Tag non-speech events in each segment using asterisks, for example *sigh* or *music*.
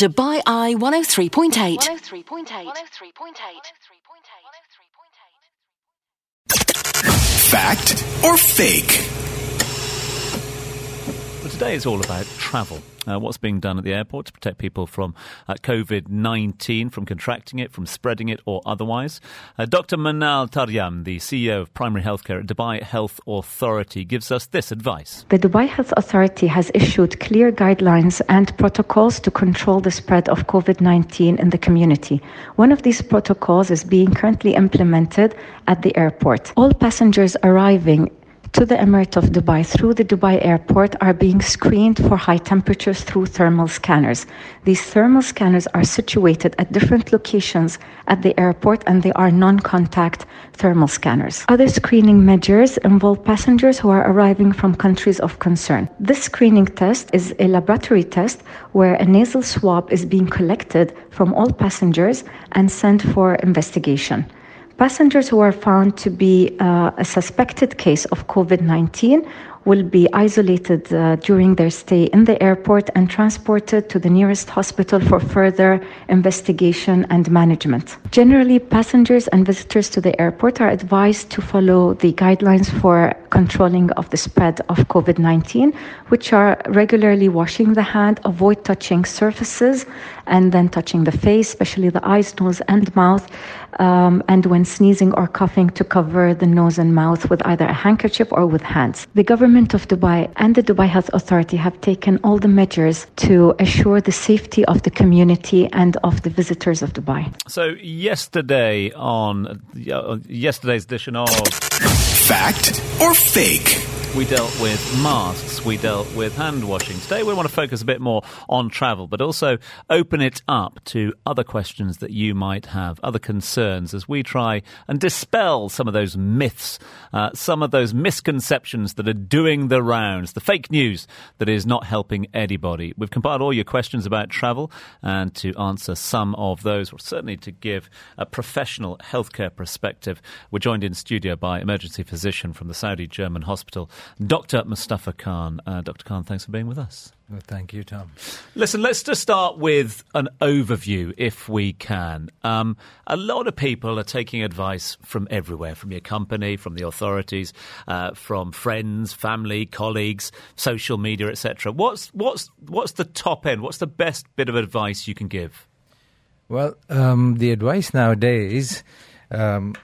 Dubai Eye 103.8. 103.8. Fact or fake? Well, today is all about travel. Uh, what's being done at the airport to protect people from uh, COVID 19, from contracting it, from spreading it, or otherwise. Uh, Dr. Manal Taryam, the CEO of Primary Healthcare at Dubai Health Authority, gives us this advice. The Dubai Health Authority has issued clear guidelines and protocols to control the spread of COVID 19 in the community. One of these protocols is being currently implemented at the airport. All passengers arriving to the Emirate of Dubai through the Dubai airport are being screened for high temperatures through thermal scanners. These thermal scanners are situated at different locations at the airport and they are non contact thermal scanners. Other screening measures involve passengers who are arriving from countries of concern. This screening test is a laboratory test where a nasal swab is being collected from all passengers and sent for investigation. Passengers who are found to be uh, a suspected case of COVID 19 will be isolated uh, during their stay in the airport and transported to the nearest hospital for further investigation and management. Generally, passengers and visitors to the airport are advised to follow the guidelines for controlling of the spread of COVID 19, which are regularly washing the hand, avoid touching surfaces, and then touching the face, especially the eyes, nose, and mouth, um, and when sneezing or coughing, to cover the nose and mouth with either a handkerchief or with hands. The government of Dubai and the Dubai Health Authority have taken all the measures to assure the safety of the community and of the visitors of Dubai. So, yesterday on uh, yesterday's edition of Fact or fake? We dealt with masks, we dealt with hand washing. Today we want to focus a bit more on travel, but also open it up to other questions that you might have, other concerns, as we try and dispel some of those myths, uh, some of those misconceptions that are doing the rounds, the fake news that is not helping anybody. We've compiled all your questions about travel, and to answer some of those, or certainly to give a professional healthcare perspective, we're joined in studio by emergency physician from the Saudi German Hospital. Dr. Mustafa Khan. Uh, Dr. Khan, thanks for being with us. Well, thank you, Tom. Listen, let's just start with an overview, if we can. Um, a lot of people are taking advice from everywhere from your company, from the authorities, uh, from friends, family, colleagues, social media, etc. What's, what's, what's the top end? What's the best bit of advice you can give? Well, um, the advice nowadays, um,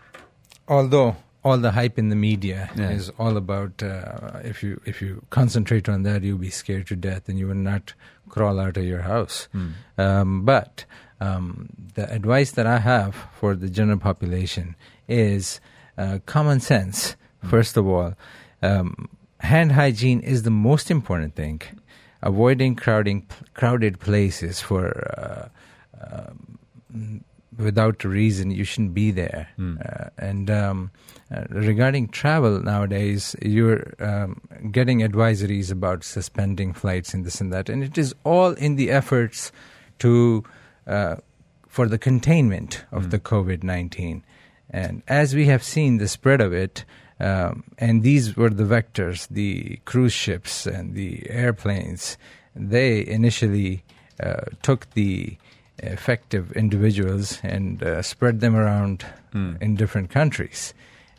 although all the hype in the media yeah. is all about uh, if you if you concentrate on that you'll be scared to death and you will not crawl out of your house mm. um, but um, the advice that I have for the general population is uh, common sense mm. first of all um, hand hygiene is the most important thing avoiding crowding crowded places for uh, um, without a reason you shouldn't be there mm. uh, and um, uh, regarding travel nowadays you're um, getting advisories about suspending flights and this and that and it is all in the efforts to uh, for the containment of mm. the covid-19 and as we have seen the spread of it um, and these were the vectors the cruise ships and the airplanes they initially uh, took the effective individuals and uh, spread them around mm. in different countries.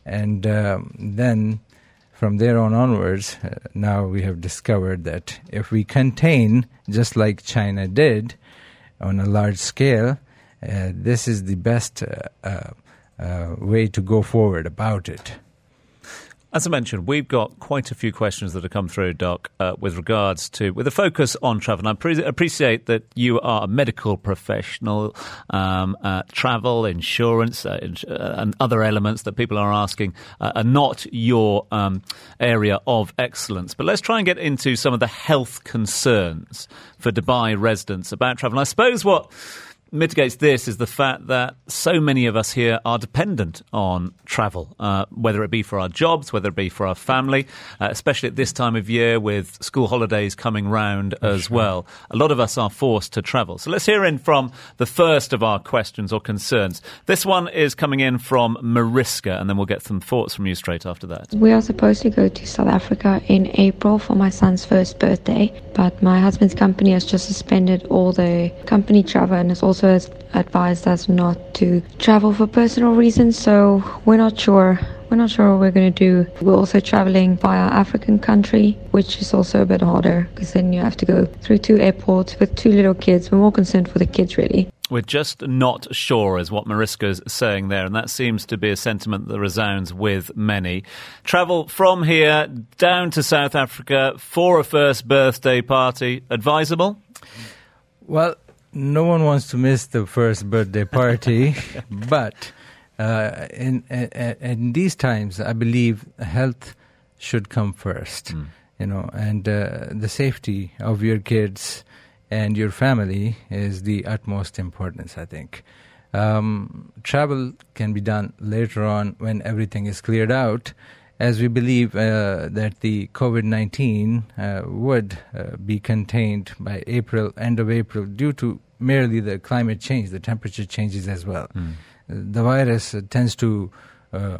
And um, then from there on onwards, uh, now we have discovered that if we contain, just like China did on a large scale, uh, this is the best uh, uh, uh, way to go forward about it. As I mentioned, we've got quite a few questions that have come through, Doc, uh, with regards to, with a focus on travel. And I pre- appreciate that you are a medical professional, um, uh, travel, insurance, uh, uh and other elements that people are asking uh, are not your um, area of excellence. But let's try and get into some of the health concerns for Dubai residents about travel. And I suppose what mitigates this is the fact that so many of us here are dependent on travel, uh, whether it be for our jobs, whether it be for our family, uh, especially at this time of year with school holidays coming round as sure. well. A lot of us are forced to travel. So let's hear in from the first of our questions or concerns. This one is coming in from Mariska, and then we'll get some thoughts from you straight after that. We are supposed to go to South Africa in April for my son's first birthday, but my husband's company has just suspended all the company travel and has also advised us not to travel for personal reasons, so we're not sure we're not sure what we're going to do. We're also traveling via African country, which is also a bit harder because then you have to go through two airports with two little kids. We're more concerned for the kids, really. We're just not sure, is what Mariska's saying there, and that seems to be a sentiment that resounds with many. Travel from here down to South Africa for a first birthday party, advisable? Well, no one wants to miss the first birthday party, *laughs* but uh, in, in, in these times, I believe health should come first. Mm. You know, and uh, the safety of your kids and your family is the utmost importance. I think um, travel can be done later on when everything is cleared out, as we believe uh, that the COVID nineteen uh, would uh, be contained by April, end of April, due to merely the climate change, the temperature changes as well. Mm. The virus tends to uh,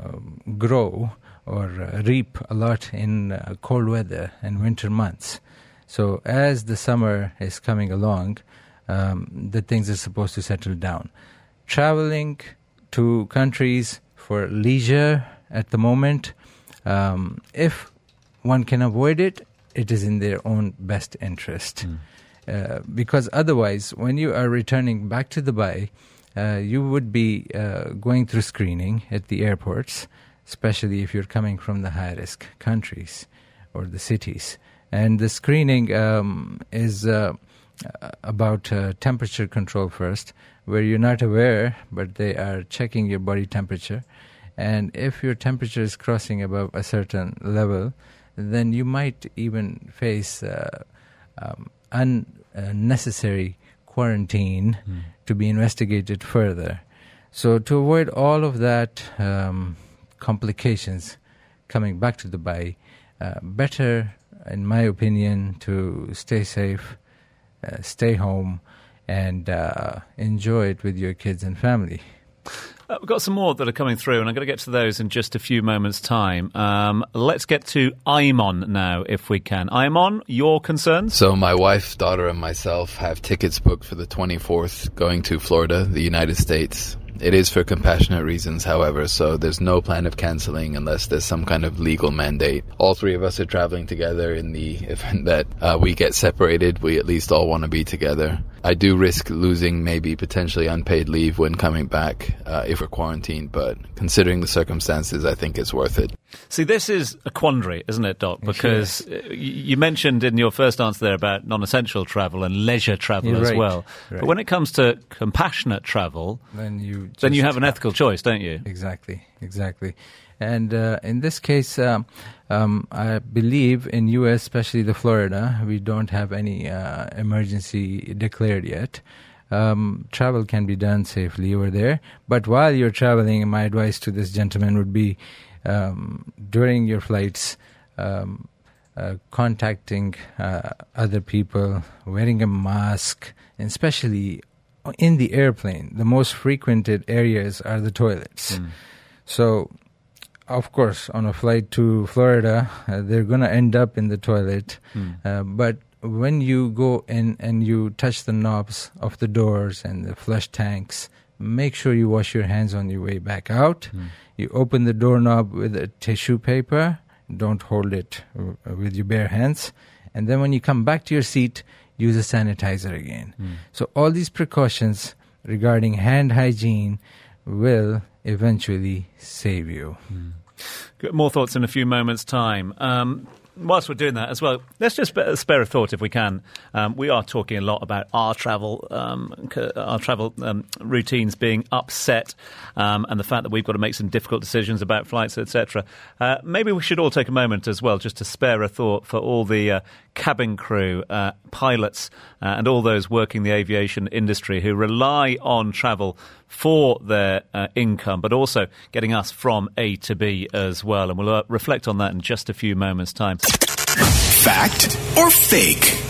grow or uh, reap a lot in uh, cold weather and winter months. So as the summer is coming along, um, the things are supposed to settle down. Traveling to countries for leisure at the moment, um, if one can avoid it, it is in their own best interest. Mm. Uh, because otherwise, when you are returning back to Dubai, uh, you would be uh, going through screening at the airports, especially if you're coming from the high risk countries or the cities. And the screening um, is uh, about uh, temperature control first, where you're not aware, but they are checking your body temperature. And if your temperature is crossing above a certain level, then you might even face um, unnecessary quarantine mm. to be investigated further. So, to avoid all of that um, complications coming back to Dubai, uh, better, in my opinion, to stay safe, uh, stay home, and uh, enjoy it with your kids and family. Uh, we've got some more that are coming through, and I'm going to get to those in just a few moments' time. Um, let's get to Imon now, if we can. Imon, your concerns? So, my wife, daughter, and myself have tickets booked for the 24th going to Florida, the United States. It is for compassionate reasons, however, so there's no plan of canceling unless there's some kind of legal mandate. All three of us are traveling together in the *laughs* event that uh, we get separated. We at least all want to be together. I do risk losing maybe potentially unpaid leave when coming back uh, if we're quarantined, but considering the circumstances, I think it's worth it. See, this is a quandary, isn't it, Doc? Because sure. Uh, you mentioned in your first answer there about non essential travel and leisure travel You're as right. well. Right. But when it comes to compassionate travel, then you, then you have an ethical choice, don't you? Exactly, exactly. And uh, in this case, um, um, I believe in U.S., especially the Florida, we don't have any uh, emergency declared yet. Um, travel can be done safely over there. But while you're traveling, my advice to this gentleman would be um, during your flights, um, uh, contacting uh, other people, wearing a mask, and especially in the airplane, the most frequented areas are the toilets. Mm. So of course, on a flight to Florida, uh, they're going to end up in the toilet. Mm. Uh, but when you go in and you touch the knobs of the doors and the flush tanks, make sure you wash your hands on your way back out. Mm. You open the doorknob with a tissue paper. Don't hold it uh, with your bare hands. And then when you come back to your seat, use a sanitizer again. Mm. So all these precautions regarding hand hygiene will eventually save you. Mm. More thoughts in a few moments' time. Um, whilst we're doing that as well, let's just spare a thought if we can. Um, we are talking a lot about our travel, um, our travel um, routines being upset, um, and the fact that we've got to make some difficult decisions about flights, etc. Uh, maybe we should all take a moment as well, just to spare a thought for all the uh, cabin crew, uh, pilots, uh, and all those working the aviation industry who rely on travel for their uh, income, but also getting us from A to B as well. And we'll uh, reflect on that in just a few moments' time. Fact or fake?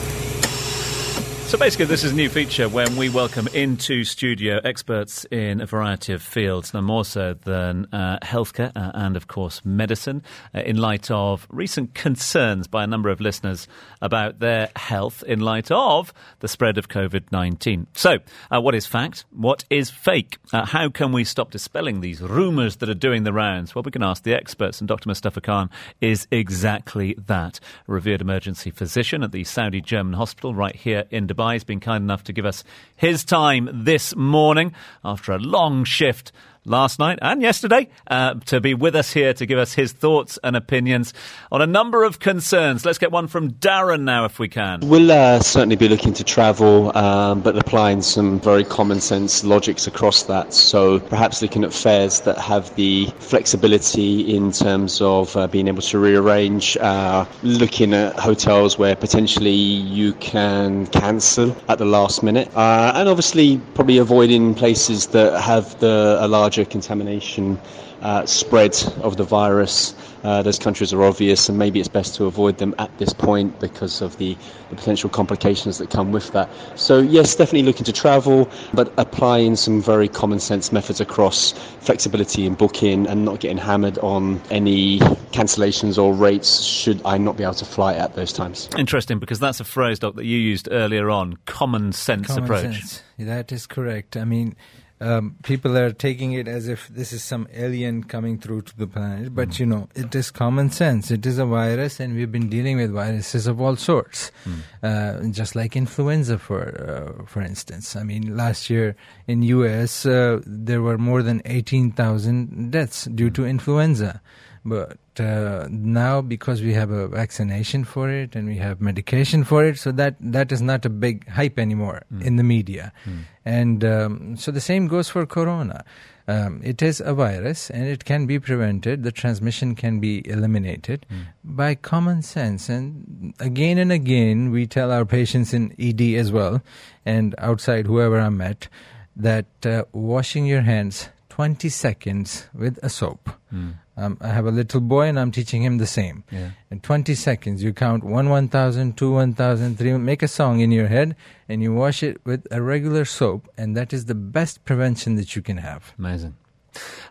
So basically, this is a new feature when we welcome into studio experts in a variety of fields, no more so than uh, healthcare uh, and, of course, medicine, uh, in light of recent concerns by a number of listeners about their health in light of the spread of COVID 19. So, uh, what is fact? What is fake? Uh, how can we stop dispelling these rumours that are doing the rounds? Well, we can ask the experts, and Dr. Mustafa Khan is exactly that. A revered emergency physician at the Saudi German hospital right here in Dubai Dubai. He's been kind enough to give us his time this morning after a long shift last night and yesterday uh, to be with us here to give us his thoughts and opinions on a number of concerns. Let's get one from Darren now, if we can. We'll uh, certainly be looking to travel, um, but applying some very common sense logics across that. So perhaps looking at fares that have the flexibility in terms of uh, being able to rearrange, uh, looking at hotels where potentially you can cancel at the last minute, uh, and obviously probably avoiding places that have the a large larger contamination uh, spread of the virus. Uh, those countries are obvious, and maybe it's best to avoid them at this point because of the, the, potential complications that come with that. So, yes, definitely looking to travel, but applying some very common sense methods across flexibility in booking and not getting hammered on any cancellations or rates should I not be able to fly at those times. Interesting, because that's a phrase, Doc, that you used earlier on common sense common approach. Sense. That is correct. I mean, um, people are taking it as if this is some alien coming through to the planet. But mm. you know, it is common sense. It is a virus, and we've been dealing with viruses of all sorts, mm. uh, just like influenza, for uh, for instance. I mean, last year in U.S. Uh, there were more than eighteen thousand deaths due to influenza. But uh, now, because we have a vaccination for it and we have medication for it, so that that is not a big hype anymore mm. in the media. Mm. And um, so the same goes for corona. Um, it is a virus and it can be prevented. The transmission can be eliminated mm. by common sense. And again and again, we tell our patients in ED as well and outside whoever I met, that uh, washing your hands 20 seconds with a soap. Mm. Um, I have a little boy and I'm teaching him the same. Yeah. In 20 seconds, you count 1 1,000, 2 1,000, 3, make a song in your head and you wash it with a regular soap, and that is the best prevention that you can have. Amazing.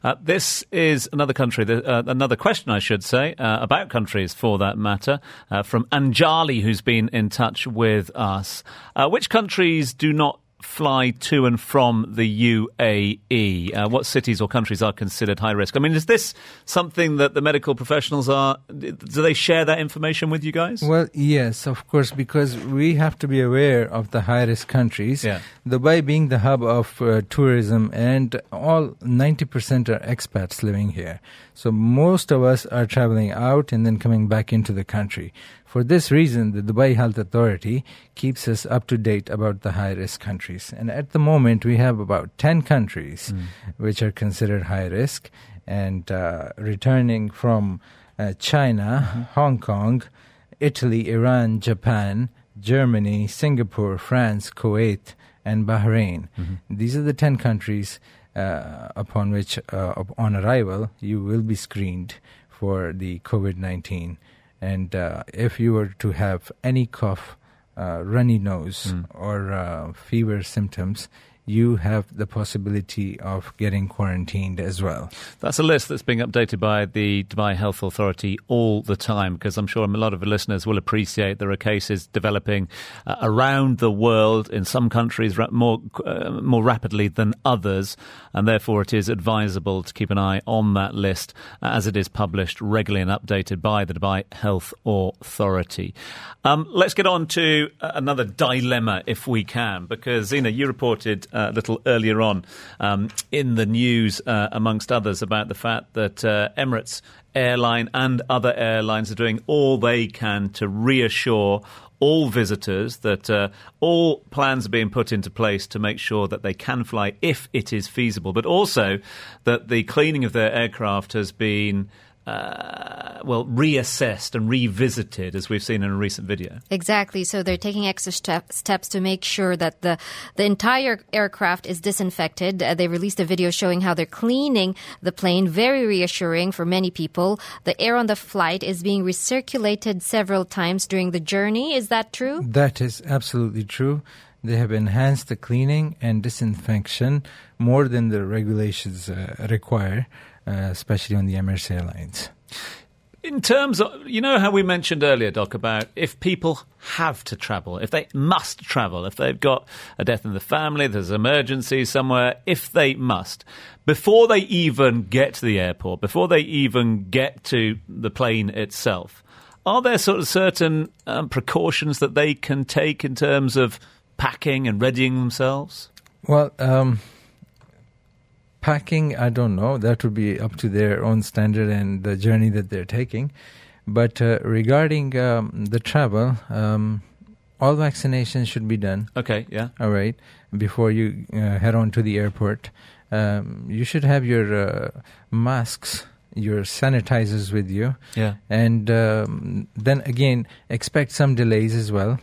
Uh, this is another country, uh, another question, I should say, uh, about countries for that matter, uh, from Anjali, who's been in touch with us. Uh, which countries do not fly to and from the UAE? Uh, what cities or countries are considered high risk? I mean, is this something that the medical professionals are? Do they share that information with you guys? Well, yes, of course, because we have to be aware of the high risk countries. Yeah. Dubai being the hub of uh, tourism, and all 90% are expats living here. So most of us are traveling out and then coming back into the country. For this reason, the Dubai Health Authority keeps us up to date about the high risk countries. And at the moment, we have about 10 countries mm. which are considered high risk. And uh, returning from uh, China, mm-hmm. Hong Kong, Italy, Iran, Japan, Germany, Singapore, France, Kuwait, and Bahrain. Mm-hmm. These are the 10 countries uh, upon which, uh, on arrival, you will be screened for the COVID 19 and uh, if you were to have any cough, uh, runny nose, mm. or uh, fever symptoms, you have the possibility of getting quarantined as well. That's a list that's being updated by the Dubai Health Authority all the time because I'm sure a lot of listeners will appreciate there are cases developing uh, around the world in some countries more uh, more rapidly than others, and therefore it is advisable to keep an eye on that list as it is published regularly and updated by the Dubai Health Authority. Um, let's get on to uh, another dilemma if we can, because Zena, you reported a little earlier on um, in the news, uh, amongst others, about the fact that uh, Emirates airline and other airlines are doing all they can to reassure all visitors that uh, all plans are being put into place to make sure that they can fly if it is feasible, but also that the cleaning of their aircraft has been uh, well, reassessed and revisited, as we've seen in a recent video. Exactly. So they're taking extra step, steps to make sure that the the entire aircraft is disinfected. Uh, they released a video showing how they're cleaning the plane. Very reassuring for many people. The air on the flight is being recirculated several times during the journey. Is that true? That is absolutely true. They have enhanced the cleaning and disinfection more than the regulations uh, require uh, especially on the Emirates Airlines. In terms of, you know how we mentioned earlier, Doc, about if people have to travel, if they must travel, if they've got a death in the family, there's an emergency somewhere, if they must, before they even get to the airport, before they even get to the plane itself, are there sort of certain um, precautions that they can take in terms of packing and readying themselves? Well, um, Packing, I don't know. That would be up to their own standard and the journey that they're taking. But uh, regarding um, the travel, um, all vaccinations should be done. Okay, yeah. All right. Before you uh, head on to the airport, um, you should have your uh, masks, your sanitizers with you. Yeah. And um, then again, expect some delays as well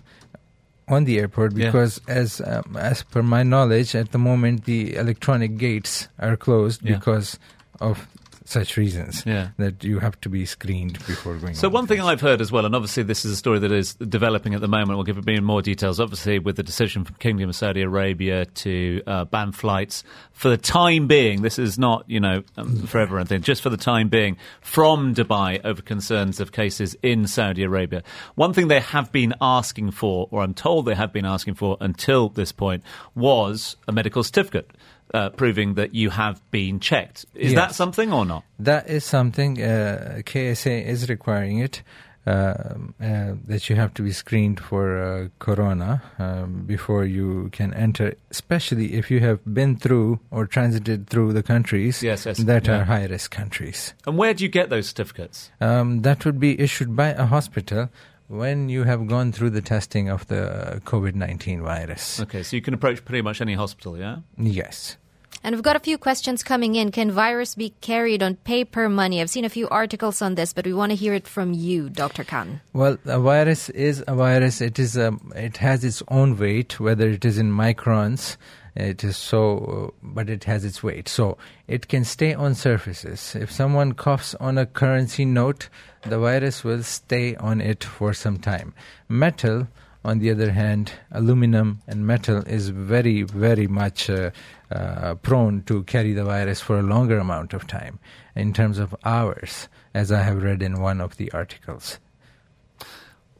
on the airport because yeah. as um, as per my knowledge at the moment the electronic gates are closed yeah. because of such reasons yeah. that you have to be screened before going. So one thing I've heard as well, and obviously this is a story that is developing at the moment. We'll give it more details. Obviously, with the decision from Kingdom of Saudi Arabia to uh, ban flights for the time being, this is not you know um, forever anything. Just for the time being, from Dubai over concerns of cases in Saudi Arabia. One thing they have been asking for, or I'm told they have been asking for until this point, was a medical certificate uh, proving that you have been checked. Is yes. that something or not? That is something. Uh, KSA is requiring it. Uh, uh, that you have to be screened for uh, corona um, before you can enter, especially if you have been through or transited through the countries yes, yes, that yeah. are high risk countries. And where do you get those certificates? Um, that would be issued by a hospital when you have gone through the testing of the COVID 19 virus. Okay, so you can approach pretty much any hospital, yeah? Yes. And we've got a few questions coming in. Can virus be carried on paper money? I've seen a few articles on this, but we want to hear it from you, Dr. Khan. Well, a virus is a virus. It is a, um, it has its own weight, whether it is in microns. It is so, but it has its weight. So it can stay on surfaces. If someone coughs on a currency note, the virus will stay on it for some time. Metal, on the other hand, aluminum and metal is very, very much uh, uh, prone to carry the virus for a longer amount of time in terms of hours, as I have read in one of the articles.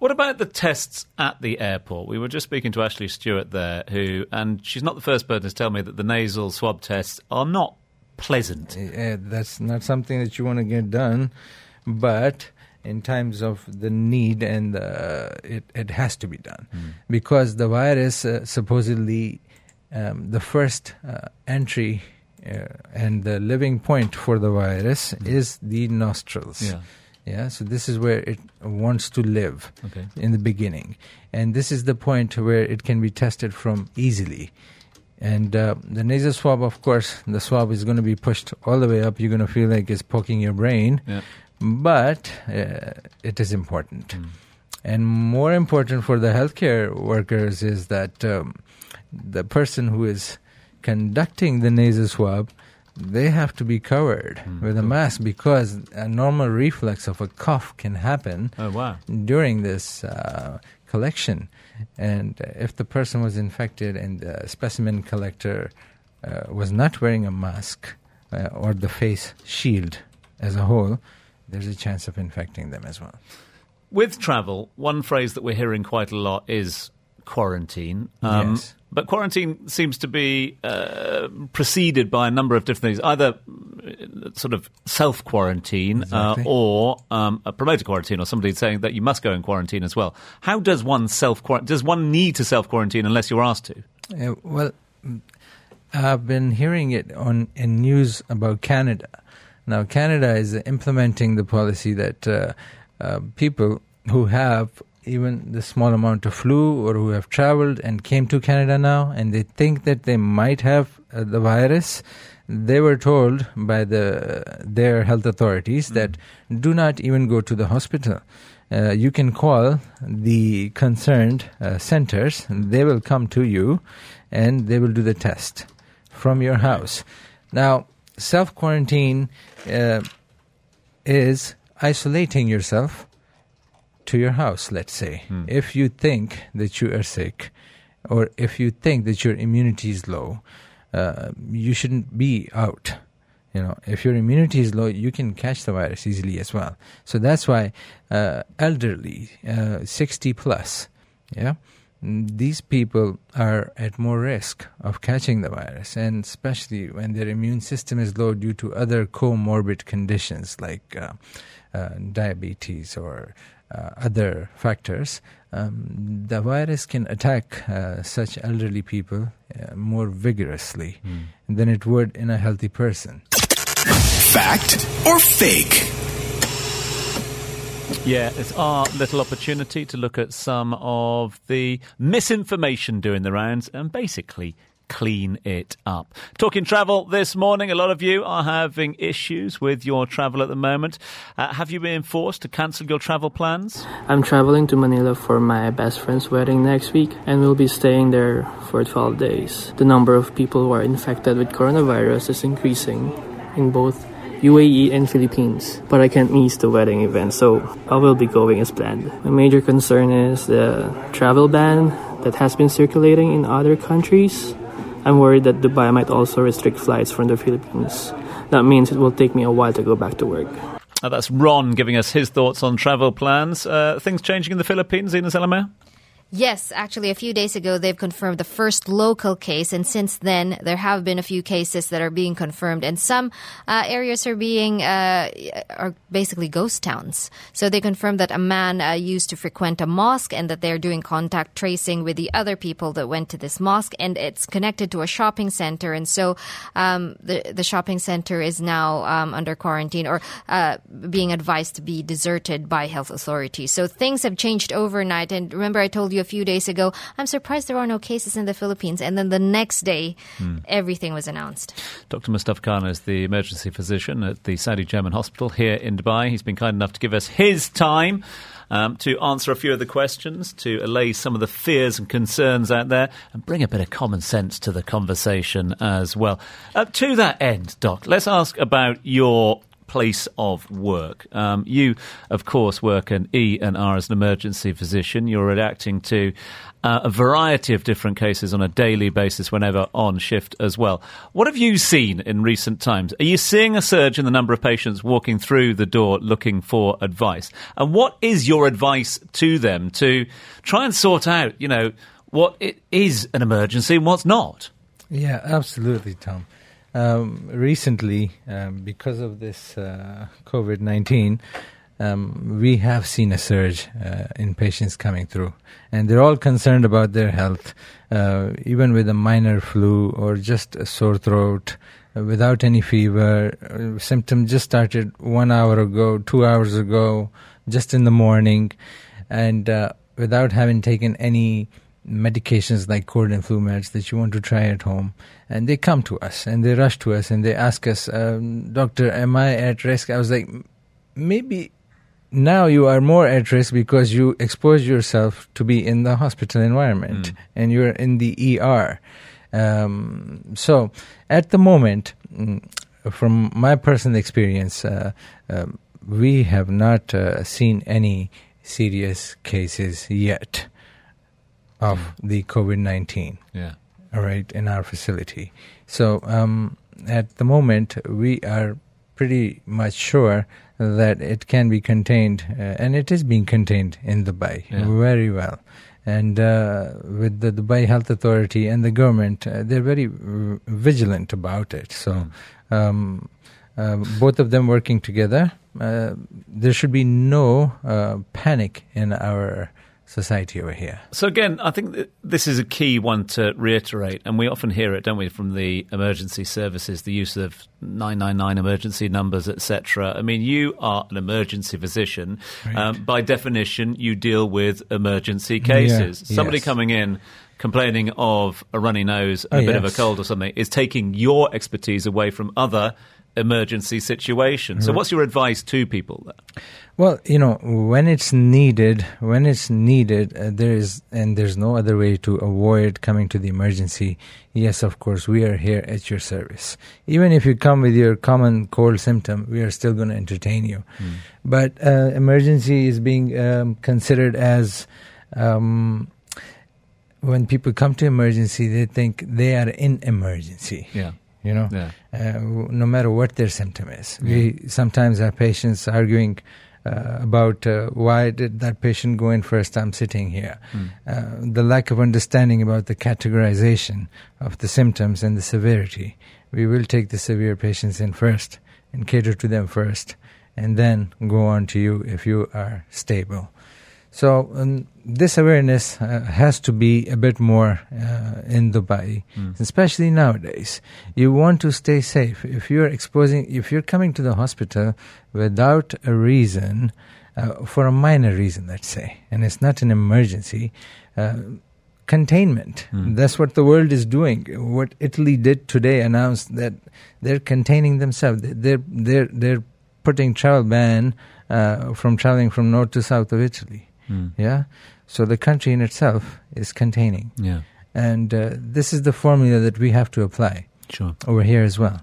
What about the tests at the airport? We were just speaking to Ashleigh Stewart there, who, and she's not the first person to tell me that the nasal swab tests are not pleasant. Yeah, that's not something that you want to get done, but in times of the need and uh, it, it has to be done mm. because the virus uh, supposedly um, the first uh, entry uh, and the living point for the virus mm. is the nostrils. Yeah. Yeah, so this is where it wants to live okay. in the beginning. And this is the point where it can be tested from easily. And uh, the nasal swab, of course, the swab is going to be pushed all the way up. You're going to feel like it's poking your brain. Yeah. But uh, it is important. Mm. And more important for the healthcare workers is that um, the person who is conducting the nasal swab, they have to be covered mm. with a mask because a normal reflex of a cough can happen oh, wow. during this uh, collection. And if the person was infected and the specimen collector uh, was not wearing a mask uh, or the face shield as a whole, there's a chance of infecting them as well. With travel, one phrase that we're hearing quite a lot is quarantine. Um, yes. But quarantine seems to be uh, preceded by a number of different things, either uh, sort of self quarantine uh, exactly. uh, or um, a promoter quarantine, or somebody saying that you must go in quarantine as well. How does one self does one need to self quarantine unless you're asked to? Uh, well, I've been hearing it on in news about Canada. Now, Canada is implementing the policy that uh, uh, people who have even the small amount of flu or who have traveled and came to Canada now and they think that they might have uh, the virus, they were told by the their health authorities mm. that do not even go to the hospital. Uh, you can call the concerned uh, centers. They will come to you, and they will do the test from your house. Now, self quarantine uh, is isolating yourself to your house, let's say. Hmm. If you think that you are sick, or if you think that your immunity is low, uh, you shouldn't be out. You know, if your immunity is low, you can catch the virus easily as well. So that's why uh, elderly, uh, 60 plus, yeah, these people are at more risk of catching the virus, and especially when their immune system is low due to other comorbid conditions like uh, uh, diabetes or other factors, um, the virus can attack uh, such elderly people uh, more vigorously mm. than it would in a healthy person. Fact or fake? Yeah, it's our little opportunity to look at some of the misinformation doing the rounds and basically clean it up. Talking travel this morning, a lot of you are having issues with your travel at the moment. Uh, have you been forced to cancel your travel plans? I'm traveling to Manila for my best friend's wedding next week and we'll be staying there for 12 days. The number of people who are infected with coronavirus is increasing in both UAE and Philippines, but I can't miss the wedding event, so I will be going as planned. My major concern is the travel ban that has been circulating in other countries. I'm worried that Dubai might also restrict flights from the Philippines. That means it will take me a while to go back to work. That's Ron giving us his thoughts on travel plans. Uh, things changing in the Philippines, Ina Zelamea? Yes, actually, a few days ago, they've confirmed the first local case, and since then, there have been a few cases that are being confirmed, and some uh, areas are being uh, are basically ghost towns. So they confirmed that a man uh, used to frequent a mosque, and that they're doing contact tracing with the other people that went to this mosque, and it's connected to a shopping center, and so um, the the shopping center is now um, under quarantine or uh, being advised to be deserted by health authorities. So things have changed overnight, and remember, I told you a few days ago, I'm surprised there are no cases in the Philippines. And then the next day, everything was announced. Dr. Mustafa Khan is the emergency physician at the Saudi German Hospital here in Dubai. He's been kind enough to give us his time. Um, to answer a few of the questions, to allay some of the fears and concerns out there, and bring a bit of common sense to the conversation as well. Uh, to that end, Doc, let's ask about your place of work. Um, you, of course, work an E and R as an emergency physician. You're reacting to uh, a variety of different cases on a daily basis whenever on shift as well. What have you seen in recent times? Are you seeing a surge in the number of patients walking through the door looking for advice? And what is your advice to them to try and sort out, you know, what it is an emergency and what's not? Yeah, absolutely, Tom. Um, recently, um, because of this uh, COVID 19, um, we have seen a surge uh, in patients coming through. And they're all concerned about their health, uh, even with a minor flu or just a sore throat. Uh, without any fever, uh, symptoms just started one hour ago, two hours ago, just in the morning, and uh, without having taken any medications like cold and flu meds that you want to try at home. And they come to us and they rush to us and they ask us um, doctor am i at risk? I was like maybe now you are more at risk because you expose yourself to be in the hospital environment mm. and you're in the er um, so at the moment mm, from my personal experience uh, uh, we have not uh, seen any serious cases yet of mm. the COVID 19. Yeah. All right, in our facility. So um, at the moment, we are pretty much sure that it can be contained, uh, and it is being contained in Dubai yeah. very well. And uh, with the Dubai Health Authority and the government, uh, they're very v- vigilant about it. So, mm. um, uh, both of them working together, uh, there should be no uh, panic in our society over here. So again, I think this is a key one to reiterate, and we often hear it, don't we, from the emergency services, the use of 999 emergency numbers, etc. I mean, you are an emergency physician. Right. Um, by definition, you deal with emergency cases. Yeah, Somebody yes. coming in complaining of a runny nose, and Oh, a bit of a cold or something, is taking your expertise away from other emergency situation. So, what's your advice to people? There? Well, you know, when it's needed, when it's needed, uh, there is, and there's no other way to avoid coming to the emergency. Yes, of course, we are here at your service. Even if you come with your common cold symptom, we are still going to entertain you. But uh, emergency is being um, considered as um, when people come to emergency, they think they are in emergency. Yeah. You know, Yeah. uh, no matter what their symptom is. We sometimes have patients arguing uh, about uh, why did that patient go in first? I'm sitting here. Uh, the lack of understanding about the categorization of the symptoms and the severity. We will take the severe patients in first and cater to them first, and then go on to you if you are stable. So um, this awareness uh, has to be a bit more uh, in Dubai, especially nowadays. You want to stay safe. If you're exposing, if you're coming to the hospital without a reason, uh, for a minor reason, let's say, and it's not an emergency, uh, containment. That's what the world is doing. What Italy did today announced that they're containing themselves. They're they're they're putting travel ban uh, from traveling from north to south of Italy. Yeah, so the country in itself is containing, Yeah. and uh, this is the formula that we have to apply Sure. over here as well.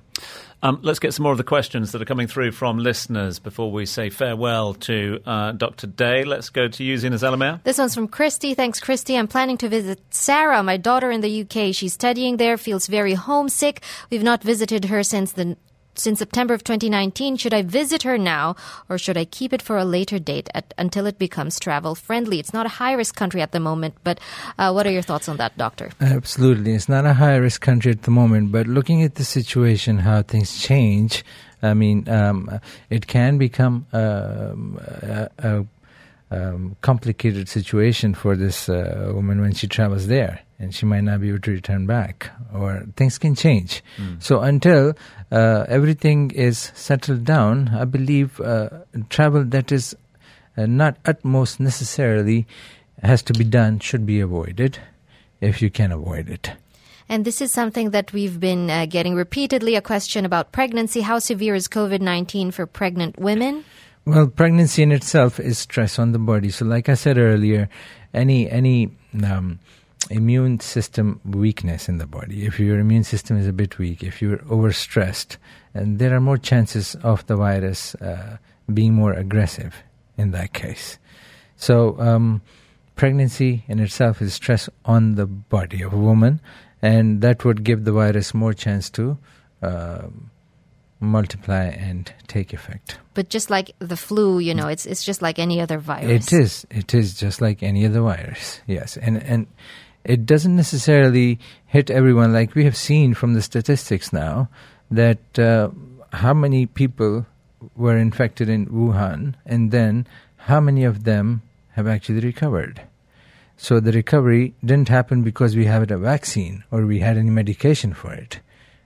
Um, let's get some more of the questions that are coming through from listeners before we say farewell to uh, Dr. Day. Let's go to you, Zina Zalamea. This one's from Christy. Thanks, Christy. I'm planning to visit Sarah, my daughter in the UK. She's studying there, feels very homesick. We've not visited her since the since September of 2019. Should I visit her now, or should I keep it for a later date at, until it becomes travel friendly? It's not a high risk country at the moment, but uh, what are your thoughts on that, Doctor? Absolutely. It's not a high risk country at the moment, but looking at the situation, how things change, I mean, um, it can become um, a, a um, complicated situation for this uh, woman when she travels there, and she might not be able to return back, or things can change. So until uh, everything is settled down, I believe uh, travel that is uh, not utmost necessarily has to be done should be avoided if you can avoid it. And this is something that we've been uh, getting repeatedly a question about pregnancy. How severe is COVID 19 for pregnant women? Well, pregnancy in itself is stress on the body. So, like I said earlier, any any um, immune system weakness in the body, if your immune system is a bit weak, if you're overstressed, and there are more chances of the virus uh, being more aggressive in that case. So, um, pregnancy in itself is stress on the body of a woman, and that would give the virus more chance to um multiply and take effect. But just like the flu, you know, it's it's just like any other virus. It is. It is just like any other virus. Yes, and and it doesn't necessarily hit everyone. Like we have seen from the statistics now, that uh, how many people were infected in Wuhan, and then how many of them have actually recovered. So the recovery didn't happen because we had a vaccine or we had any medication for it.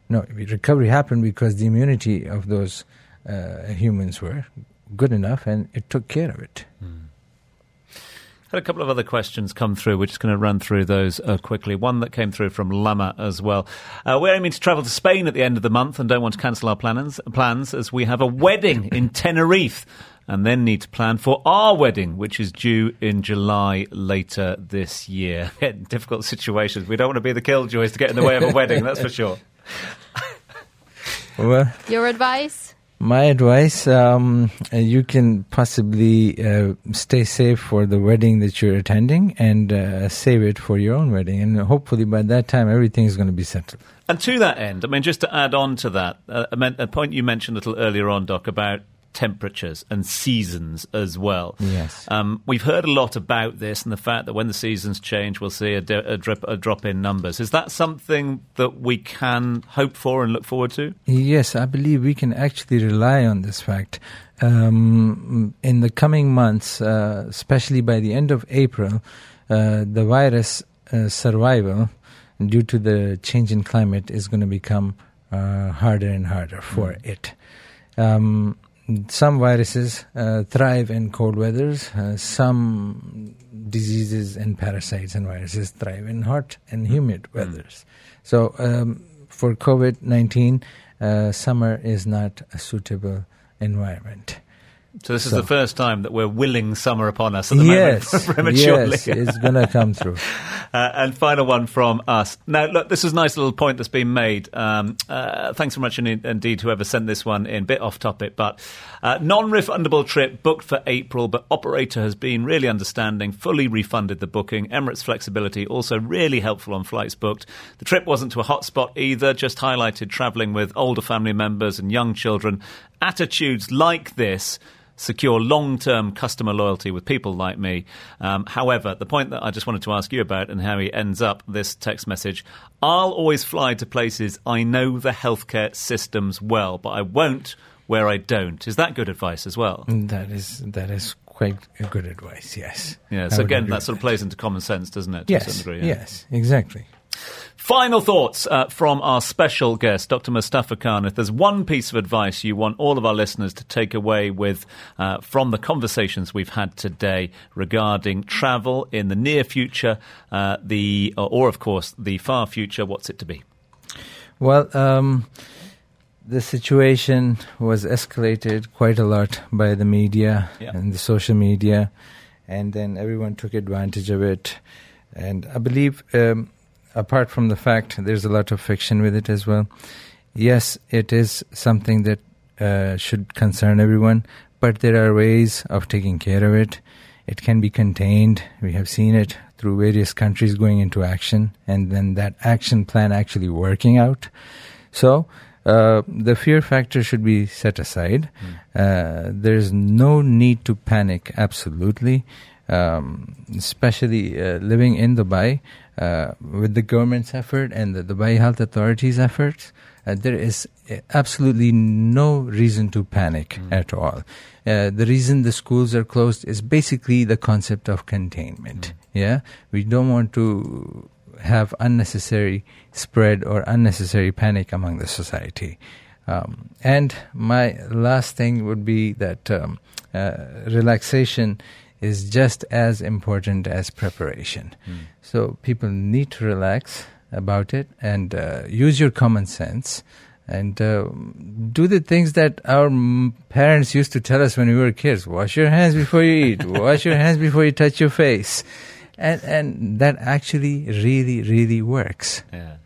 No, recovery happened because the immunity of those uh, humans were good enough, and it took care of it. Had a couple of other questions come through. We're just going to run through those uh, quickly. One that came through from Lama as well. Uh, we're aiming to travel to Spain at the end of the month and don't want to cancel our plans, plans as we have a wedding *coughs* in Tenerife and then need to plan for our wedding, which is due in July later this year. *laughs* Difficult situations. We don't want to be the killjoys to get in the way of a wedding, that's for sure. *laughs* Your advice? My advice: um, uh, you can possibly uh, stay safe for the wedding that you're attending, and uh, save it for your own wedding. And hopefully, by that time, everything is going to be settled. And to that end, I mean, just to add on to that, uh, a point you mentioned a little earlier on, Doc, about temperatures and seasons as well. Yes. Um, we've heard a lot about this and the fact that when the seasons change, we'll see a, di- a, drip, a drop in numbers. Is that something that we can hope for and look forward to? Yes, I believe we can actually rely on this fact. Um, in the coming months, uh, especially by the end of April, uh, the virus uh, survival due to the change in climate is going to become uh, harder and harder for Mm. it. Um, some viruses uh, thrive in cold weathers. Uh, some diseases and parasites and viruses thrive in hot and humid weathers. So um, for COVID nineteen, uh, summer is not a suitable environment. So this is So- the first time that we're willing summer upon us at the Yes, moment *laughs* prematurely. yes, it's gonna come through. *laughs* Uh, and final one from us. Now, look, this is a nice little point that's been made. Um, uh, thanks very much in, indeed, whoever sent this one in. Bit off topic, but uh, non-refundable trip booked for April, but operator has been really understanding, fully refunded the booking. Emirates flexibility also really helpful on flights booked. The trip wasn't to a hotspot either, just highlighted travelling with older family members and young children. Attitudes like this secure long term customer loyalty with people like me. Um, however, the point that I just wanted to ask you about and how he ends up this text message I'll always fly to places I know the healthcare systems well, but I won't where I don't. Is that good advice as well? That is that is quite good advice. Yes. Yeah, so again, that sort of plays into common sense, doesn't it? Yes. degree, yeah. Yes. Exactly. Final thoughts uh, from our special guest, Dr. Mustafa Khan. If there's one piece of advice you want all of our listeners to take away with uh, from the conversations we've had today regarding travel in the near future, uh, the or, or of course the far future, what's it to be? Well, um, the situation was escalated quite a lot by the media Yeah. and the social media, and then everyone took advantage of it. And I believe, um, apart from the fact there's a lot of fiction with it as well, yes, it is something that uh, should concern everyone, but there are ways of taking care of it. It can be contained. We have seen it through various countries going into action, and then that action plan actually working out. So, uh, the fear factor should be set aside. Uh, there's no need to panic, absolutely. Um, especially uh, living in Dubai, uh, with the government's effort and the Dubai Health Authority's efforts, uh, there is uh, absolutely no reason to panic at all. Uh, the reason the schools are closed is basically the concept of containment. Yeah, we don't want to have unnecessary spread or unnecessary panic among the society. Um, and my last thing would be that um, uh, relaxation is just as important as preparation. So people need to relax about it and uh, use your common sense and uh, do the things that our parents used to tell us when we were kids. Wash your hands before you eat. *laughs* Wash your hands before you touch your face. And, and that actually really, really works. Yeah.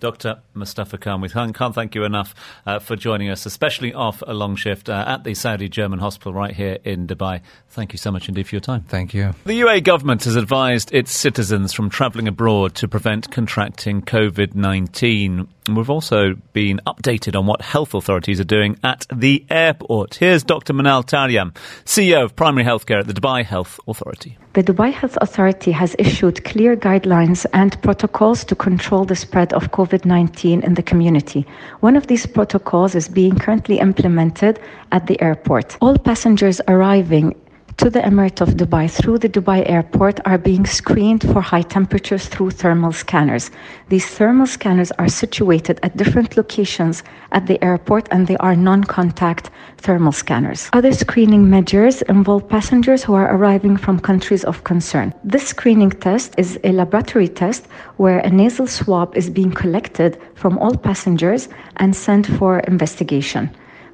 Dr. Mustafa Khan, with can't, can't thank you enough uh, for joining us, especially off a long shift uh, at the Saudi German hospital right here in Dubai. Thank you so much indeed for your time. Thank you. The UAE government has advised its citizens from travelling abroad to prevent contracting COVID 19. We've also been updated on what health authorities are doing at the airport. Here's Dr. Manal Taryam, CEO of Primary Healthcare at the Dubai Health Authority. The Dubai Health Authority has issued clear guidelines and protocols to control the spread of COVID 19 in the community. One of these protocols is being currently implemented at the airport. All passengers arriving to the Emirate of Dubai through the Dubai airport are being screened for high temperatures through thermal scanners. These thermal scanners are situated at different locations at the airport and they are non contact thermal scanners. Other screening measures involve passengers who are arriving from countries of concern. This screening test is a laboratory test where a nasal swab is being collected from all passengers and sent for investigation.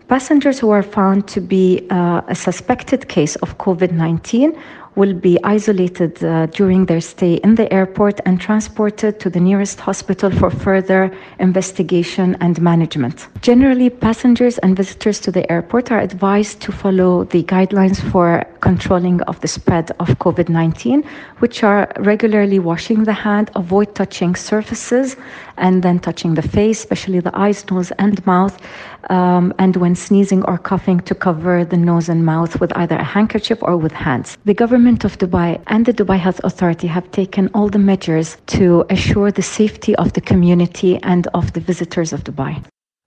Passengers who are found to be uh, a suspected case of COVID 19 will be isolated uh, during their stay in the airport and transported to the nearest hospital for further investigation and management. Generally, passengers and visitors to the airport are advised to follow the guidelines for controlling of the spread of COVID 19, which are regularly washing the hand, avoid touching surfaces, and then touching the face, especially the eyes, nose, and mouth, um, and when sneezing or coughing, to cover the nose and mouth with either a handkerchief or with hands. The government of Dubai and the Dubai Health Authority have taken all the measures to assure the safety of the community and of the visitors of Dubai.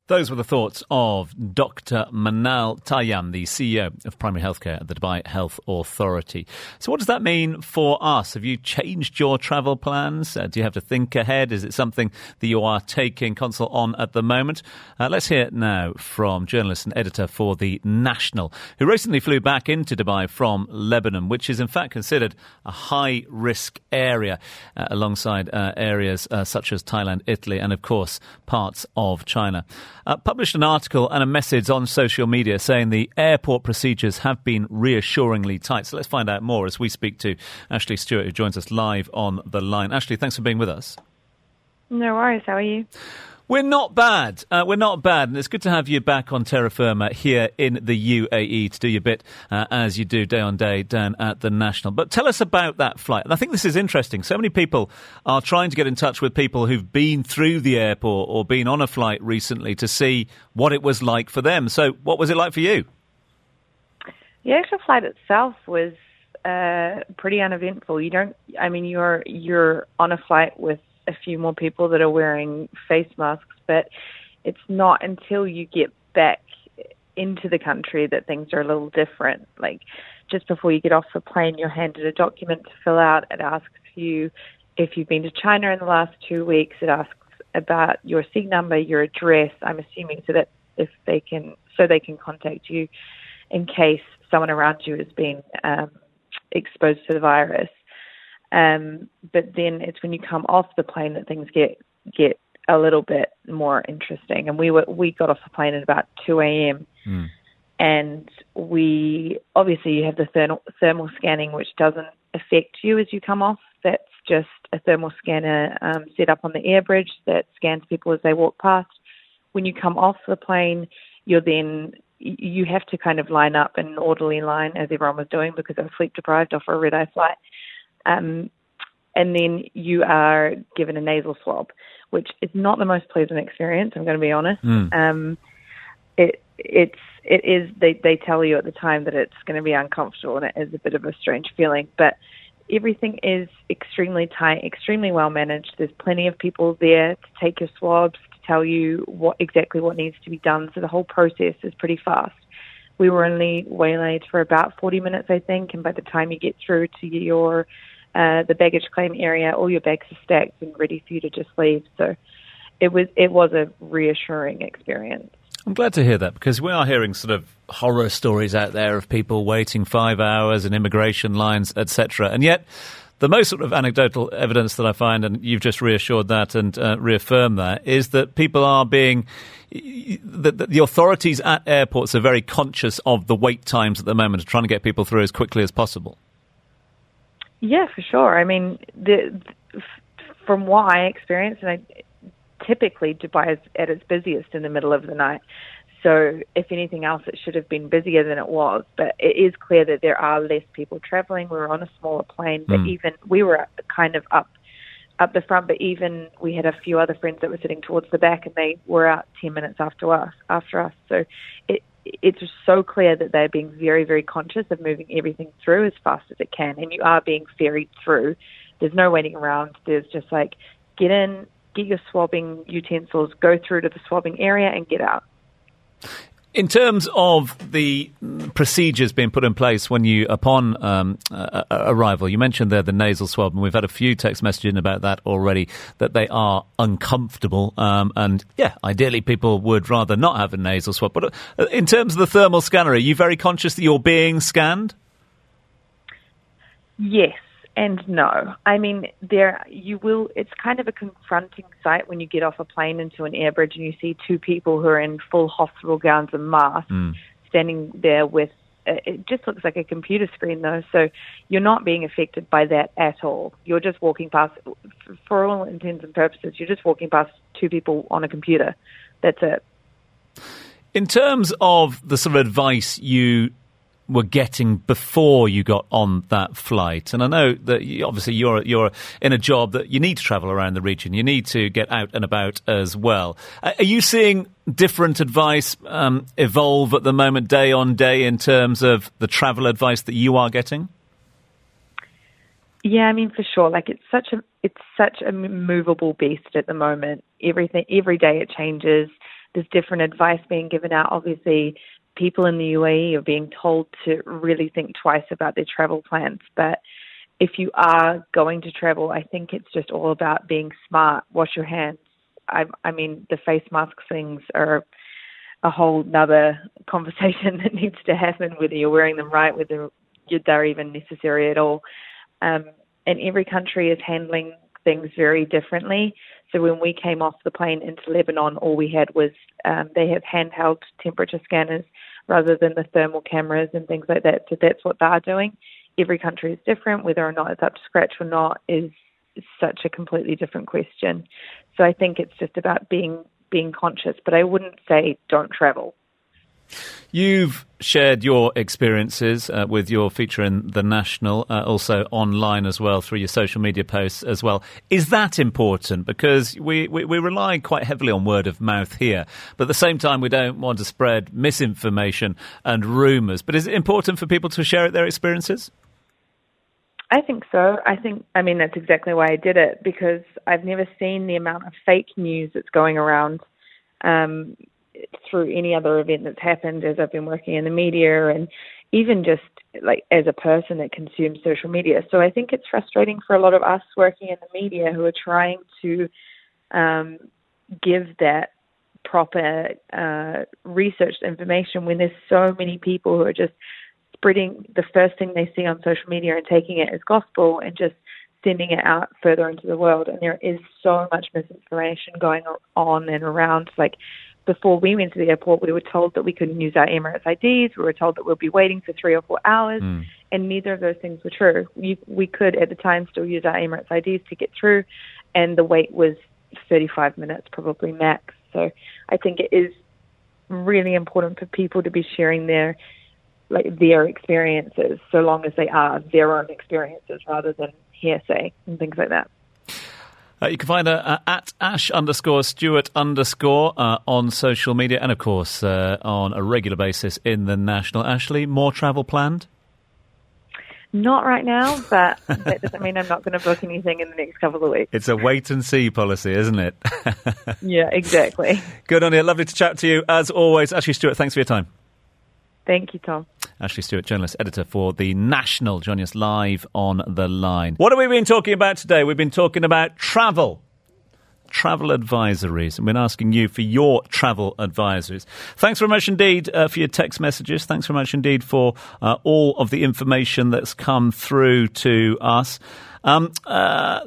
Those were the thoughts of Dr. Manal Taryam, the CEO of Primary Healthcare at the Dubai Health Authority. So, what does that mean for us? Have you changed your travel plans? Uh, do you have to think ahead? Is it something that you are taking consult on at the moment? Uh, let's hear now from journalist and editor for The National, who recently flew back into Dubai from Lebanon, which is in fact considered a high risk area uh, alongside uh, areas uh, such as Thailand, Italy, and of course parts of China uh, published an article and a message on social media saying the airport procedures have been reassuringly tight. So let's find out more as we speak to Ashleigh Stewart, who joins us live on the line. Ashleigh, thanks for being with us. No worries. How are you? We're not bad. Uh, we're not bad. And it's good to have you back on terra firma here in the UAE to do your bit uh, as you do day on day down at the National. But tell us about that flight. And I think this is interesting. So many people are trying to get in touch with people who've been through the airport or been on a flight recently to see what it was like for them. So, what was it like for you? The actual flight itself was uh, pretty uneventful. You don't, I mean, you're you're on a flight with a few more people that are wearing face masks, but it's not until you get back into the country that things are a little different. Like just before you get off the plane, you're handed a document to fill out. It asks you if you've been to China in the last two weeks. It asks about your SIG number, your address. I'm assuming so that if they can, so they can contact you in case someone around you has been um, exposed to the virus. Um, but then it's when you come off the plane that things get get a little bit more interesting. And we were we got off the plane at about two a.m. Mm. And we obviously you have the thermal, thermal scanning, which doesn't affect you as you come off. That's just a thermal scanner um, set up on the air bridge that scans people as they walk past. When you come off the plane, you're then you have to kind of line up in an orderly line as everyone was doing because I was sleep deprived off a red eye flight. Um, and then you are given a nasal swab, which is not the most pleasant experience. I'm going to be honest. Mm. Um, it it's it is they they tell you at the time that it's going to be uncomfortable and it is a bit of a strange feeling, but everything is extremely tight, extremely well managed. There's plenty of people there to take your swabs to tell you what exactly what needs to be done. So the whole process is pretty fast. We were only waylaid for about 40 minutes, I think, and by the time you get through to your uh, the baggage claim area. All your bags are stacked and ready for you to just leave. So it was it was a reassuring experience. I'm glad to hear that because we are hearing sort of horror stories out there of people waiting five hours in immigration lines, etc. And yet, the most sort of anecdotal evidence that I find, and you've just reassured that and uh, reaffirmed that, is that people are being. The, the authorities at airports are very conscious of the wait times at the moment, trying to get people through as quickly as possible. Yeah, for sure. I mean, the, from what I experienced, and I, typically Dubai is at its busiest in the middle of the night. So, if anything else, it should have been busier than it was. But it is clear that there are less people traveling. We were on a smaller plane, but mm. even we were kind of up up the front. But even we had a few other friends that were sitting towards the back, and they were out ten minutes after us. After us, so it it's so clear that they're being very, very conscious of moving everything through as fast as it can, and you are being ferried through. There's no waiting around. There's just like get in, get your swabbing utensils, go through to the swabbing area, and get out. In terms of the procedures being put in place when you, upon um, uh, arrival, you mentioned there the nasal swab, and we've had a few text messages about that already, that they are uncomfortable. Um, and yeah, ideally people would rather not have a nasal swab. But uh, in terms of the thermal scanner, are you very conscious that you're being scanned? Yes and no. I mean, there you will. It's kind of a confronting sight when you get off a plane into an air bridge and you see two people who are in full hospital gowns and masks mm. standing there with. Uh, it just looks like a computer screen, though. So you're not being affected by that at all. You're just walking past, for all intents and purposes, you're just walking past two people on a computer. That's it. In terms of the sort of advice you were getting before you got on that flight. And I know that you, obviously you're you're in a job that you need to travel around the region. You need to get out and about as well. Are you seeing different advice um, evolve at the moment, day on day, in terms of the travel advice that you are getting? Yeah, I mean for sure. Like it's such a it's such a movable beast at the moment. Everything every day it changes. There's different advice being given out. Obviously, people in the UAE are being told to really think twice about their travel plans. But if you are going to travel, I think it's just all about being smart. Wash your hands. I, I mean, the face mask things are a whole nother *laughs* conversation that needs to happen, whether you're wearing them right, whether they're even necessary at all. Um, and every country is handling things very differently. So when we came off the plane into Lebanon, all we had was um, they have handheld temperature scanners rather than the thermal cameras and things like that. So that's what they're doing. Every country is different. Whether or not it's up to scratch or not is such a completely different question. So I think it's just about being being conscious. But I wouldn't say don't travel. You've shared your experiences uh, with your feature in The National, uh, also online as well through your social media posts as well. Is that important? Because we, we, we rely quite heavily on word of mouth here, but at the same time, we don't want to spread misinformation and rumours. But is it important for people to share their experiences? I think so. I think, I mean, that's exactly why I did it because I've never seen the amount of fake news that's going around. Um, through any other event that's happened as I've been working in the media and even just like as a person that consumes social media. So I think it's frustrating for a lot of us working in the media who are trying to um, give that proper uh, researched information when there's so many people who are just spreading the first thing they see on social media and taking it as gospel and just sending it out further into the world. And there is so much misinformation going on and around. Like before we went to the airport, we were told that we couldn't use our Emirates IDs. We were told that we'd be waiting for three or four hours, mm. and neither of those things were true. We, we could, at the time, still use our Emirates IDs to get through, and the wait was 35 minutes, probably max. So I think it is really important for people to be sharing their like their experiences, so long as they are their own experiences, rather than hearsay and things like that. Uh, you can find her uh, at ash underscore Stewart underscore uh, on social media and, of course, uh, on a regular basis in the National. Ashleigh, more travel planned? Not right now, but that doesn't mean I'm not going to book anything in the next couple of weeks. It's a wait and see policy, isn't it? *laughs* yeah, exactly. Good on you. Lovely to chat to you as always. Ashleigh Stewart, thanks for your time. Thank you, Tom. Ashleigh Stewart, journalist, editor for The National, joining us live on the line. What have we been talking about today? We've been talking about travel. Travel advisories. I've been asking you for your travel advisories. Thanks very much indeed uh, for your text messages. Thanks very much indeed for uh, all of the information that's come through to us. Um, uh,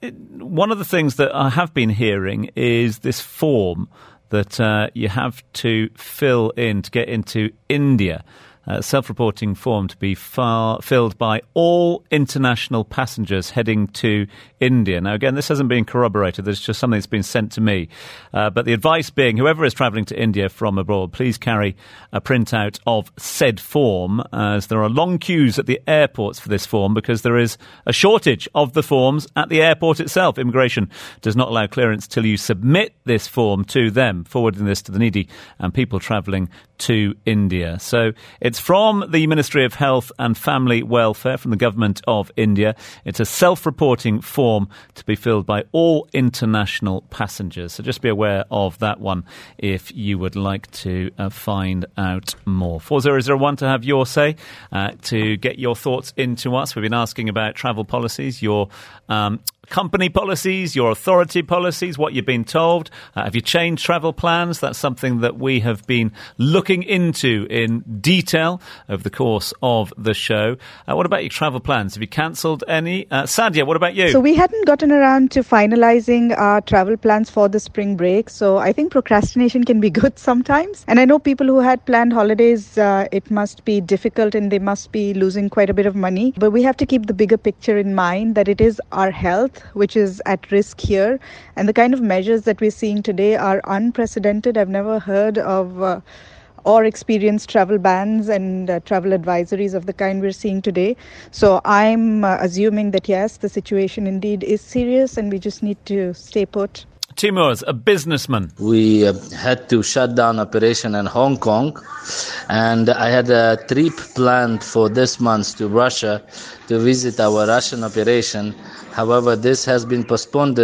it, one of the things that I have been hearing is this form that uh, you have to fill in to get into India. Uh, self-reporting form to be far, filled by all international passengers heading to India. Now, again, this hasn't been corroborated. This is just something that's been sent to me. Uh, but the advice being, whoever is travelling to India from abroad, please carry a printout of said form, as there are long queues at the airports for this form because there is a shortage of the forms at the airport itself. Immigration does not allow clearance till you submit this form to them, forwarding this to the needy and people travelling to India. So it's from the Ministry of Health and Family Welfare from the Government of India. It's a self reporting form to be filled by all international passengers. So just be aware of that one if you would like to uh, find out more. 4001 to have your say, uh, to get your thoughts into us. We've been asking about travel policies, your um, company policies, your authority policies, what you've been told. Uh, have you changed travel plans? That's something that we have been looking into in detail over the course of the show. Uh, what about your travel plans? Have you cancelled any? Uh, Sadia, what about you? So we hadn't gotten around to finalizing our travel plans for the spring break. So I think procrastination can be *laughs* good sometimes. And I know people who had planned holidays, uh, it must be difficult and they must be losing quite a bit of money. But we have to keep the bigger picture in mind that it is our health which is at risk here. And the kind of measures that we're seeing today are unprecedented. I've never heard of. Uh, or experienced travel bans and uh, travel advisories of the kind we're seeing today. So I'm uh, assuming that yes, the situation indeed is serious and we just need to stay put. Timur's a businessman. We uh, had to shut down operation in Hong Kong, and I had a trip planned for this month to Russia to visit our Russian operation. However, this has been postponed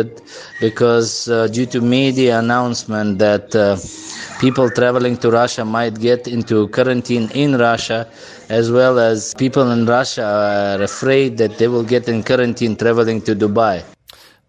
because uh, due to media announcement that uh, people traveling to Russia might get into quarantine in Russia, as well as people in Russia are afraid that they will get in quarantine traveling to Dubai.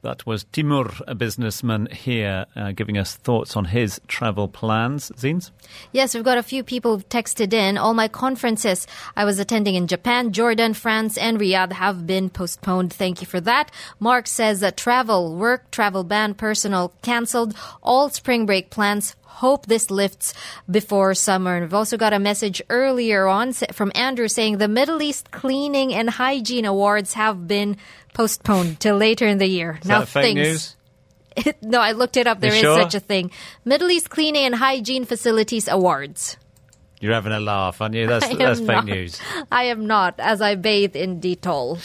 That was Timur, a businessman here, uh, giving us thoughts on his travel plans. Zines? Yes, we've got a few people texted in. All my conferences I was attending in Japan, Jordan, France, and Riyadh have been postponed. Thank you for that. Mark says that travel, work, travel ban, personal cancelled. All spring break plans hope this lifts before summer. And we've also got a message earlier on from Andrew saying the Middle East Cleaning and Hygiene Awards have been postponed till later in the year. Is now, fake news? *laughs* no, I looked it up. There you is sure? such a thing. Middle East Cleaning and Hygiene Facilities Awards. You're having a laugh, aren't you? That's, *laughs* that's fake not. news. I am not, as I bathe in Dettol.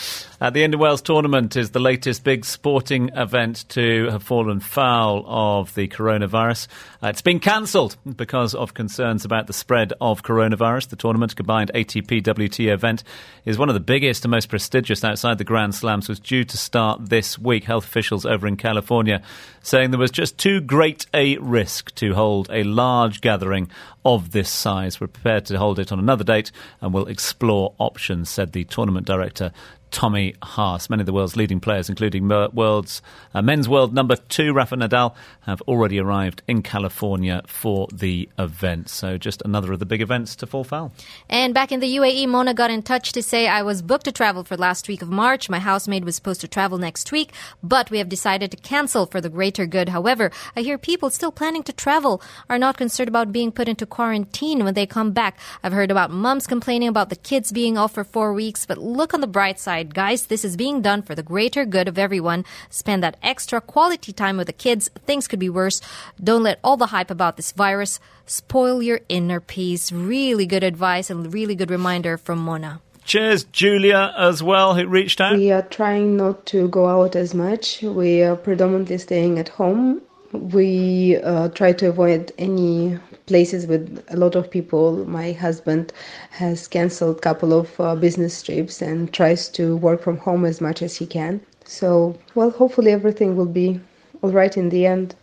Uh, the Indian Wells tournament is the latest big sporting event to have fallen foul of the coronavirus. Uh, it's been cancelled because of concerns about the spread of coronavirus. The tournament, combined ATP WTA event, is one of the biggest and most prestigious outside the Grand Slams, was due to start this week. Health officials over in California saying there was just too great a risk to hold a large gathering of this size. We're prepared to hold it on another date and will explore options, said the tournament director Tommy Haas. Many of the world's leading players, including world's uh, men's world number two Rafa Nadal, have already arrived in California for the event. So just another of the big events to fall foul. And back in the UAE, Mona got in touch to say I was booked to travel for last week of March. My housemaid was supposed to travel next week, but we have decided to cancel for the greater good. However, I hear people still planning to travel are not concerned about being put into quarantine when they come back. I've heard about mums complaining about the kids being off for four weeks, but look on the bright side guys. This is being done for the greater good of everyone. Spend that extra quality time with the kids. Things could be worse. Don't let all the hype about this virus spoil your inner peace. Really good advice and really good reminder from Mona. Cheers, Julia, as well, who reached out. We are trying not to go out as much. We are predominantly staying at home. We uh, try to avoid any places with a lot of people. My husband has canceled a couple of uh, business trips and tries to work from home as much as he can. So, well, hopefully everything will be all right in the end.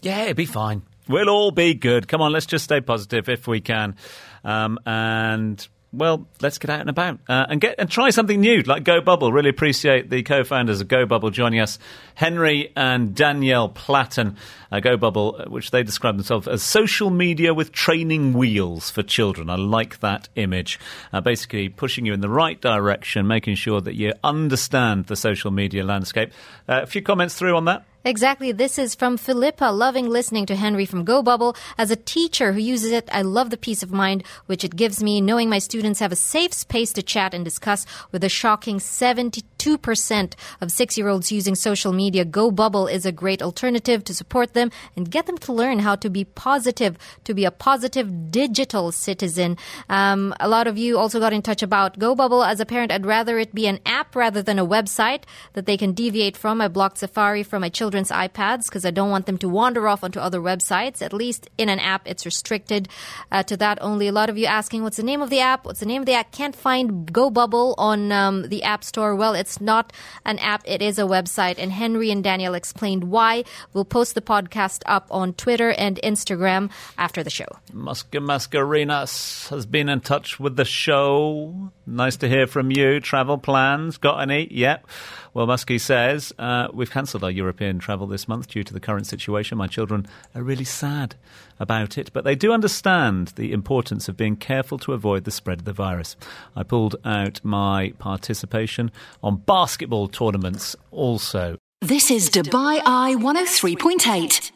Yeah, it'll be fine. We'll all be good. Come on, let's just stay positive if we can. Um, and well, let's get out and about uh, and get and try something new like Go Bubble. Really appreciate the co-founders of Go Bubble joining us, Henry and Danielle Platten. Uh, Go Bubble, uh, which they describe themselves as social media with training wheels for children. I like that image. Uh, basically, pushing you in the right direction, making sure that you understand the social media landscape. Uh, a few comments through on that. Exactly. This is from Philippa, loving listening to Henry from Go Bubble. As a teacher who uses it, I love the peace of mind which it gives me, knowing my students have a safe space to chat and discuss with a shocking 72% of six year olds using social media. Go Bubble is a great alternative to support them and get them to learn how to be positive, to be a positive digital citizen. Um, a lot of you also got in touch about Go Bubble. As a parent, I'd rather it be an app rather than a website that they can deviate from. I blocked Safari from my children's iPads because I don't want them to wander off onto other websites. At least in an app, it's restricted uh, to that only. A lot of you asking, what's the name of the app? What's the name of the app? Can't find Go Bubble on um, the App Store. Well, it's not an app, it is a website. And Henry and Daniel explained why. We'll post the podcast up on Twitter and Instagram after the show. Muska Mascarenas has been in touch with the show. Nice to hear from you. Travel plans? Got any? Yep. Well, Muskie says, uh, we've cancelled our European travel this month due to the current situation. My children are really sad about it, but they do understand the importance of being careful to avoid the spread of the virus. I pulled out my participation on basketball tournaments also. This is Dubai Eye 103.8.